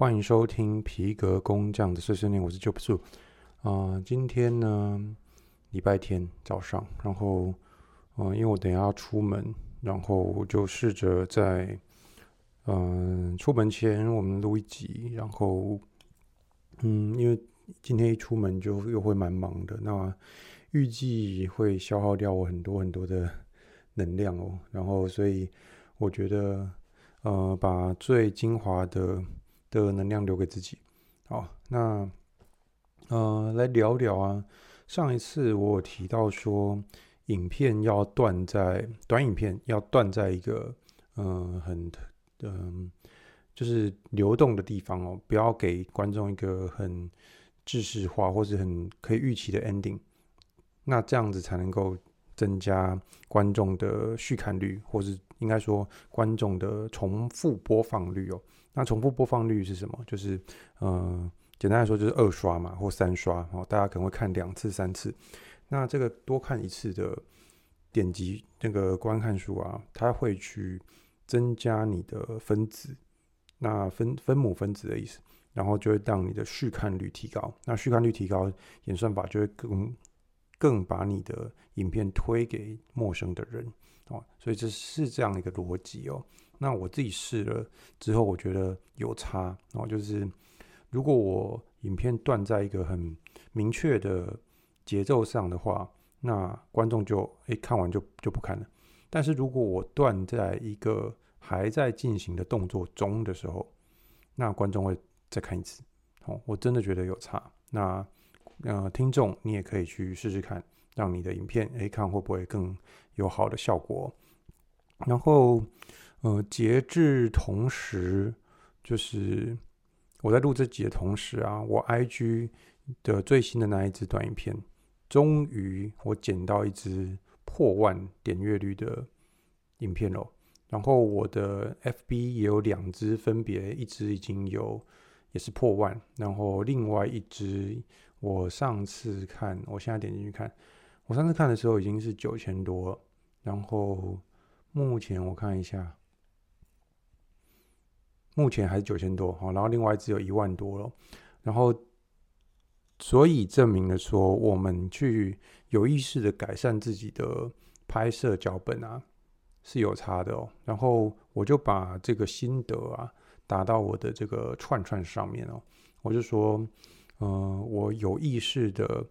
欢迎收听皮革工匠的碎碎念，我是 Joe 树。啊、今天呢，礼拜天早上，然后，嗯、因为我等下要出门，然后我就试着在，嗯、出门前我们录一集，然后，嗯，因为今天一出门就又会蛮忙的，那预计会消耗掉我很多很多的能量哦，然后所以我觉得。呃，把最精华的的能量留给自己。好，那呃，来聊聊啊。上一次我有提到说，影片要断在短影片要断在一个嗯、呃、很嗯、就是流动的地方哦，不要给观众一个很制式化或是很可以预期的 ending。那这样子才能够增加观众的续看率，或是。应该说，观众的重复播放率哦。那重复播放率是什么？就是，嗯、呃，简单来说就是二刷嘛，或三刷哦。大家可能会看两次、三次。那这个多看一次的点击那个观看数啊，它会去增加你的分子，那分分母分子的意思，然后就会让你的续看率提高。那续看率提高，演算法就会更更把你的影片推给陌生的人。哦，所以这是这样一个逻辑哦。那我自己试了之后，我觉得有差哦。就是如果我影片断在一个很明确的节奏上的话，那观众就哎看完就就不看了。但是如果我断在一个还在进行的动作中的时候，那观众会再看一次。哦，我真的觉得有差。那呃，听众你也可以去试试看。让你的影片诶看会不会更有好的效果？然后，呃，截至同时，就是我在录这集的同时啊，我 IG 的最新的那一支短影片，终于我捡到一支破万点阅率的影片了。然后我的 FB 也有两支，分别一支已经有也是破万，然后另外一支我上次看，我现在点进去看。我上次看的时候已经是九千多了，然后目前我看一下，目前还是九千多，好，然后另外只有一万多了，然后所以证明了说，我们去有意识的改善自己的拍摄脚本啊是有差的哦，然后我就把这个心得啊打到我的这个串串上面哦，我就说，嗯、我有意识的。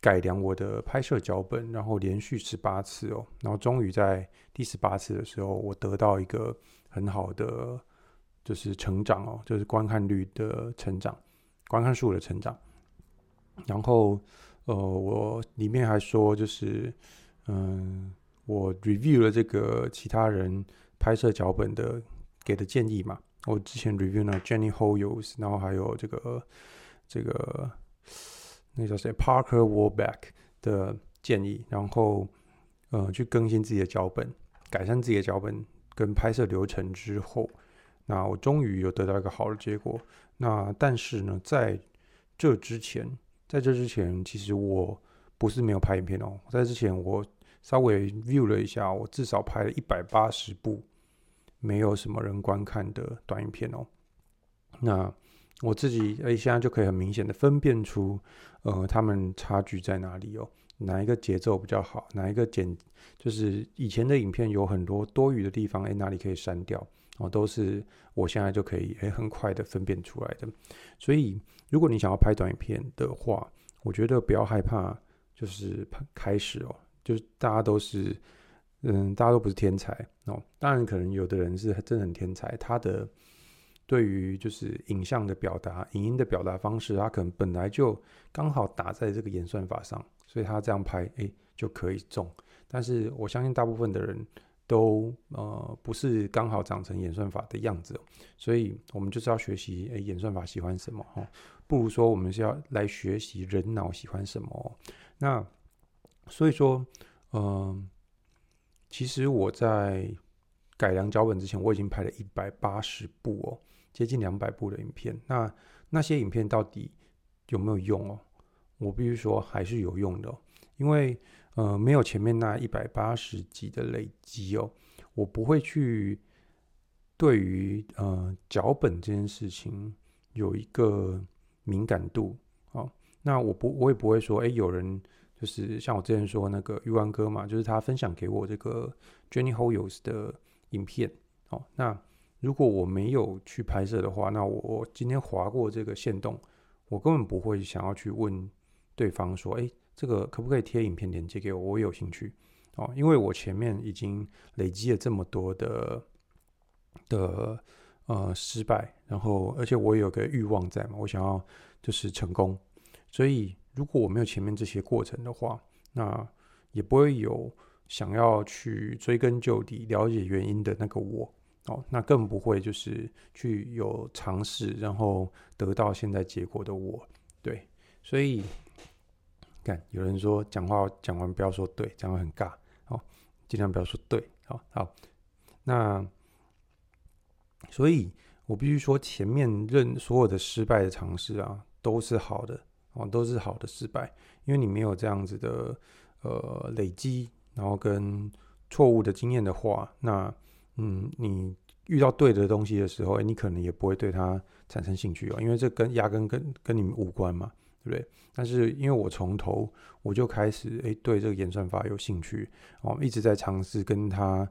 改良我的拍摄脚本，然后连续十八次哦，然后终于在第十八次的时候，我得到一个很好的就是成长哦，就是观看率的成长，观看数的成长。然后呃，我里面还说就是嗯，我 review 了这个其他人拍摄脚本的给的建议嘛，我之前 review 了 Jenny Hoyos，然后还有这个这个。那叫谁？Parker Warback 的建议，然后呃去更新自己的脚本，改善自己的脚本跟拍摄流程之后，那我终于有得到一个好的结果。那但是呢，在这之前，在这之前，其实我不是没有拍影片哦。在之前，我稍微 view 了一下，我至少拍了一百八十部没有什么人观看的短影片哦。那我自己诶，现在就可以很明显的分辨出，呃，他们差距在哪里哦？哪一个节奏比较好？哪一个剪就是以前的影片有很多多余的地方，诶，哪里可以删掉？哦，都是我现在就可以诶，很快的分辨出来的。所以，如果你想要拍短影片的话，我觉得不要害怕，就是开始哦，就是大家都是，嗯，大家都不是天才哦。当然，可能有的人是真的很天才，他的。对于就是影像的表达、影音的表达方式，他可能本来就刚好打在这个演算法上，所以他这样拍，哎，就可以中。但是我相信大部分的人都呃不是刚好长成演算法的样子，所以我们就是要学习，哎，演算法喜欢什么哦？不如说我们是要来学习人脑喜欢什么。那所以说，嗯、其实我在改良脚本之前，我已经拍了一百八十部哦。接近两百部的影片，那那些影片到底有没有用哦？我必须说还是有用的哦，因为呃没有前面那一百八十集的累积哦，我不会去对于呃脚本这件事情有一个敏感度哦。那我不我也不会说，哎，有人就是像我之前说那个鱼丸哥嘛，就是他分享给我这个 Jenny Hoyos 的影片哦。那如果我没有去拍摄的话，那我今天划过这个线动，我根本不会想要去问对方说，哎，这个可不可以贴影片链接给我？我有兴趣哦，因为我前面已经累积了这么多的。的呃失败，然后而且我有个欲望在嘛，我想要就是成功，所以如果我没有前面这些过程的话，那也不会有想要去追根究底了解原因的那个我哦，那更不会就是去有尝试，然后得到现在结果的我，对，所以看有人说讲话讲完不要说对，这样会很尬哦，尽量不要说对，好好，那。所以我必须说，前面任所有的失败的尝试啊，都是好的哦，都是好的失败，因为你没有这样子的呃累积，然后跟错误的经验的话，那嗯，你遇到对的东西的时候，欸，你可能也不会对它产生兴趣哦，因为这跟压根跟跟你们无关嘛，对不对？但是因为我从头我就开始哎，对这个演算法有兴趣哦，一直在尝试跟他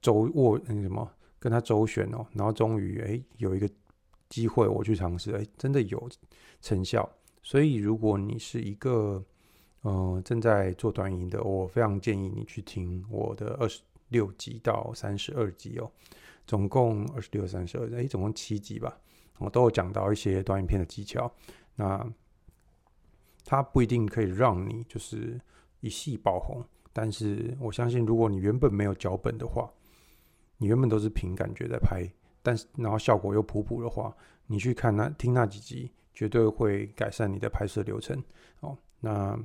周握那个什么。跟他周旋哦，然后终于哎有一个机会我去尝试，哎真的有成效。所以如果你是一个呃正在做短音的，我非常建议你去听我的二十六集到三十二集哦，总共二十六、三十二，哎总共七集吧，我都有讲到一些短影片的技巧。那它不一定可以让你就是一戏爆红，但是我相信如果你原本没有脚本的话。你原本都是凭感觉在拍，但是然后效果又普普的话，你去看那听那几集，绝对会改善你的拍摄流程哦。那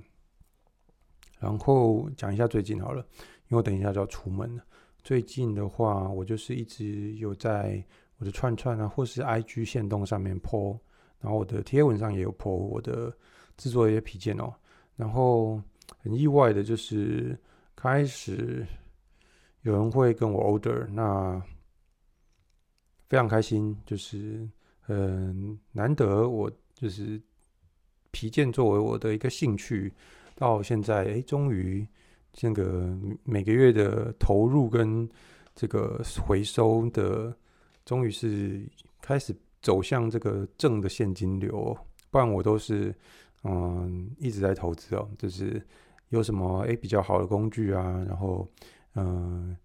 然后讲一下最近好了，因为我等一下就要出门了。最近的话，我就是一直有在我的串串啊，或是 IG 线动上面 po，然后我的贴文上也有 po 我的制作一些皮件哦。然后很意外的就是开始。有人会跟我 order，那非常开心，就是嗯难得，我就是皮件作为我的一个兴趣，到现在哎，终于这个每个月的投入跟这个回收的，终于是开始走向这个正的现金流，不然我都是嗯一直在投资哦，就是有什么哎比较好的工具啊，然后。嗯，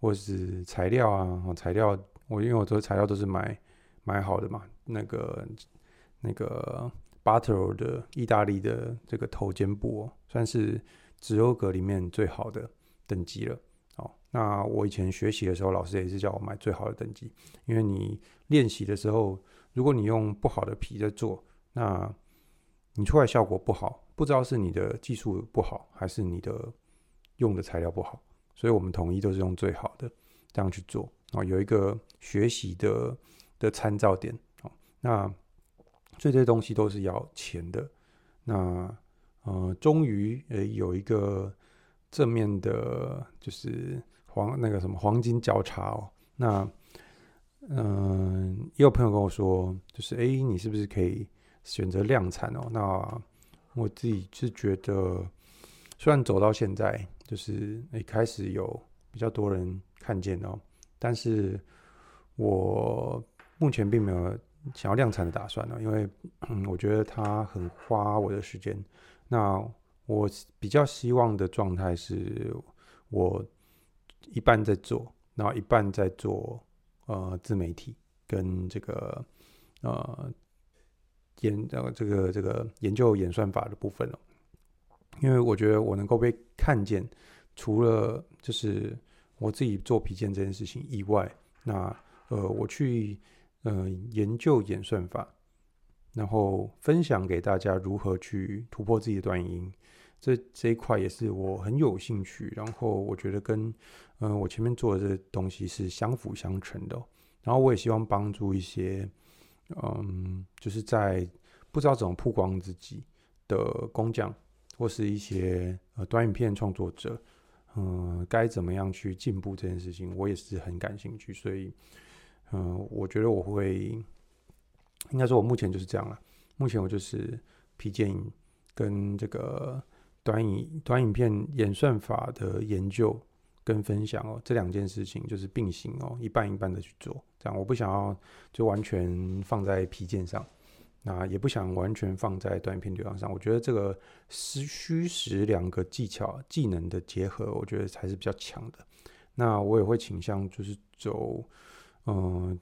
或是材料啊，材料我因为我做材料都是买买好的嘛，那个那个 Butter 的意大利的这个头肩部哦，算是植鞣革里面最好的等级了。哦，那我以前学习的时候，老师也是叫我买最好的等级，因为你练习的时候，如果你用不好的皮在做，那你出来效果不好，不知道是你的技术不好，还是你的用的材料不好。所以我们统一都是用最好的这样去做啊，有一个学习的的参照点哦。那这些东西都是要钱的。那呃，终于诶有一个正面的，就是黄那个什么黄金交叉哦。那嗯，也有朋友跟我说，就是诶，你是不是可以选择量产哦？那我自己是觉得，虽然走到现在。就是一开始有比较多人看见哦，但是我目前并没有想要量产的打算呢，因为嗯，我觉得它很花我的时间。那我比较希望的状态是，我一半在做，然后一半在做呃自媒体跟这个呃研呃这个这个研究演算法的部分哦。因为我觉得我能够被看见，除了就是我自己做皮件这件事情以外，那呃我去呃研究演算法，然后分享给大家如何去突破自己的短音，这这一块也是我很有兴趣。然后我觉得跟嗯、呃、我前面做的这个东西是相辅相成的。然后我也希望帮助一些嗯就是在不知道怎么曝光自己的工匠。或是一些呃短影片创作者，嗯，该怎么样去进步这件事情，我也是很感兴趣。所以，嗯、我觉得我会，应该说我目前就是这样了。目前我就是皮件跟这个短影短影片演算法的研究跟分享哦，这两件事情就是并行哦，一半一半的去做。这样我不想要就完全放在皮件上。那也不想完全放在短影片流量上，我觉得这个是虚实两个技巧技能的结合，我觉得才是比较强的。那我也会倾向就是走，嗯、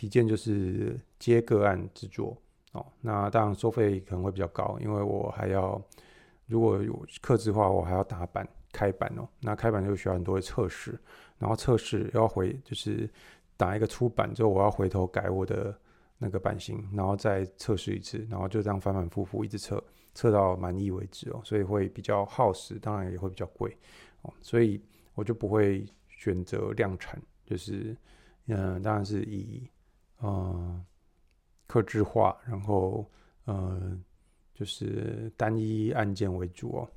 皮件就是接个案制作哦。那当然收费可能会比较高，因为我还要如果有客制化，我还要打版开版哦。那开版就需要很多的测试，然后测试要回就是打一个出版之后，我要回头改我的。那个版型，然后再测试一次，然后就这样反反复复一直测，测到满意为止哦，所以会比较耗时，当然也会比较贵哦，所以我就不会选择量产，就是嗯，当然是以嗯客制化，然后嗯就是单一案件为主哦，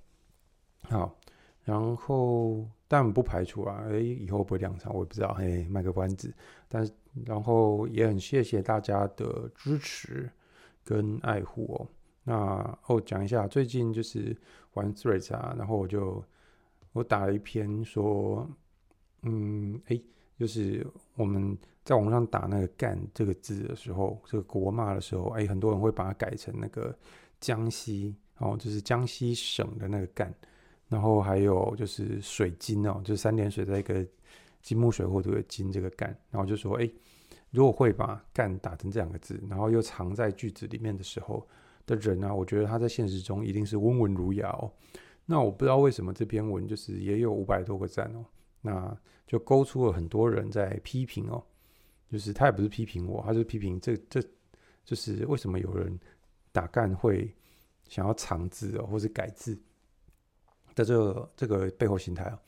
好，然后但不排除啊，诶，以后不会量产，我也不知道，嘿，卖个关子，但。然后也很谢谢大家的支持跟爱护哦。那哦，讲一下最近就是玩 Threads 啊，然后我就我打了一篇说，嗯，哎，就是我们在网上打那个“干”这个字的时候，这个国骂的时候，哎，很多人会把它改成那个江西哦，就是江西省的那个“干”，然后还有就是水晶哦，就是三点水在一个。金木水火土的金这个干，然后就说，哎，如果会把干打成这两个字，然后又藏在句子里面的时候的人呢、啊，我觉得他在现实中一定是温文儒雅哦。那我不知道为什么这篇文就是也有五百多个赞哦，那就勾出了很多人在批评哦，就是他也不是批评我，他是批评这这就是为什么有人打干会想要藏字哦，或是改字的这这个背后心态啊。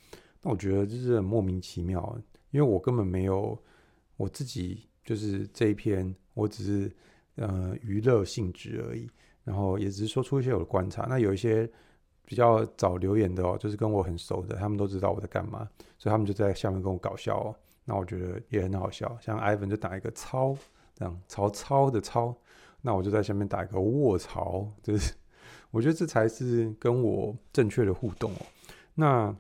那我觉得就是很莫名其妙，因为我根本没有我自己，就是这一篇，我只是呃娱乐性质而已，然后也只是说出一些我的观察。那有一些比较早留言的哦，就是跟我很熟的，他们都知道我在干嘛，所以他们就在下面跟我搞笑哦。那我觉得也很好笑，像 Ivan 就打一个操，这样曹操的操，那我就在下面打一个卧槽，就是我觉得这才是跟我正确的互动哦。那。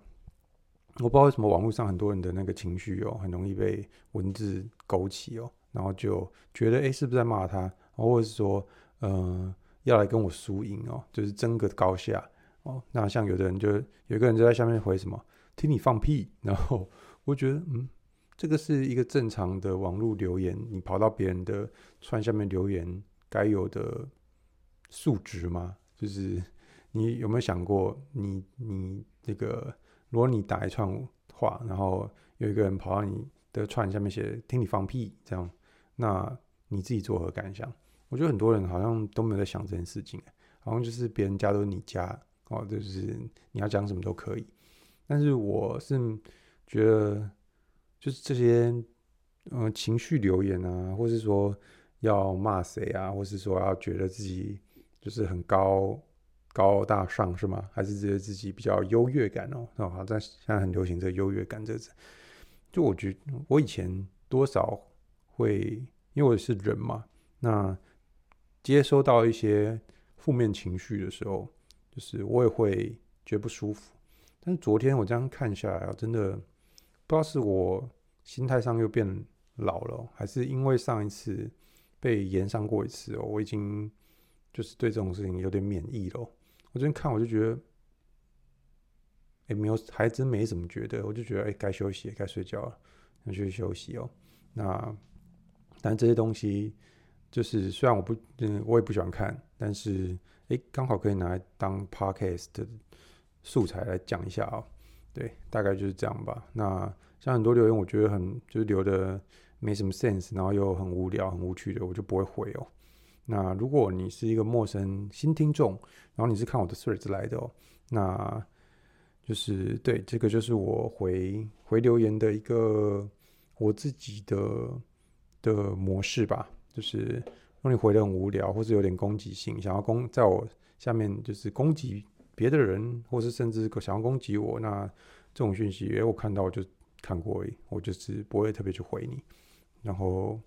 我不知道为什么网络上很多人的那个情绪哦，很容易被文字勾起哦，然后就觉得哎，是不是在骂他，或者是说，呃，要来跟我输赢哦，就是争个高下哦。那像有的人就有一个人就在下面回什么，听你放屁，然后我觉得嗯，这个是一个正常的网络留言，你跑到别人的串下面留言该有的素质吗？就是你有没有想过你，你你那个。如果你打一串话，然后有一个人跑到你的串下面写“听你放屁”这样，那你自己作何感想？我觉得很多人好像都没有在想这件事情，好像就是别人家都是你家哦，就是你要讲什么都可以。但是我是觉得，就是这些嗯、呃、情绪留言啊，或是说要骂谁啊，或是说要觉得自己就是很高。高大上是吗？还是觉得自己比较优越感哦？哦，好在现在很流行这优越感这个。就我觉得我以前多少会，因为我是人嘛，那接收到一些负面情绪的时候，就是我也会觉得不舒服。但是昨天我这样看下来啊，真的不知道是我心态上又变老了，还是因为上一次被延上过一次哦，我已经就是对这种事情有点免疫了。我昨天看，我就觉得，哎、没有，还真没什么觉得。我就觉得，哎、该休息，该睡觉了，要去休息哦。那，但这些东西，就是虽然我不，嗯，我也不喜欢看，但是，哎、欸，刚好可以拿来当 podcast 的素材来讲一下哦。对，大概就是这样吧。那像很多留言，我觉得很就是留的没什么 sense，然后又很无聊、很无趣的，我就不会回哦。那如果你是一个陌生新听众，然后你是看我的 Threads 来的哦，那就是对，这个就是我回回留言的一个我自己的的模式吧。就是如果你回的很无聊，或是有点攻击性，想要攻在我下面就是攻击别的人，或是甚至想要攻击我，那这种讯息，哎，我看到我就看过而已，我就是不会特别去回你。然后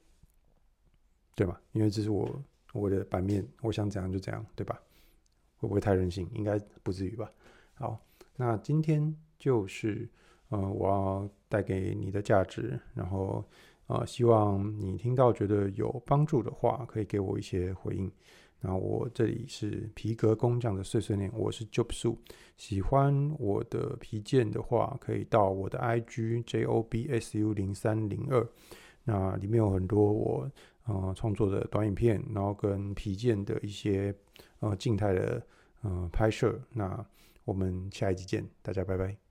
对吧？因为这是我我的版面，我想怎样就怎样，对吧？会不会太任性？应该不至于吧。好，那今天就是呃，我要带给你的价值，然后呃，希望你听到觉得有帮助的话，可以给我一些回应。那我这里是皮革工匠的碎碎念，我是 Job Su。喜欢我的皮件的话，可以到我的 IG J O B S U 零三零二。那里面有很多我呃创作的短影片，然后跟皮件的一些呃静态的呃拍摄。那我们下一集见，大家拜拜。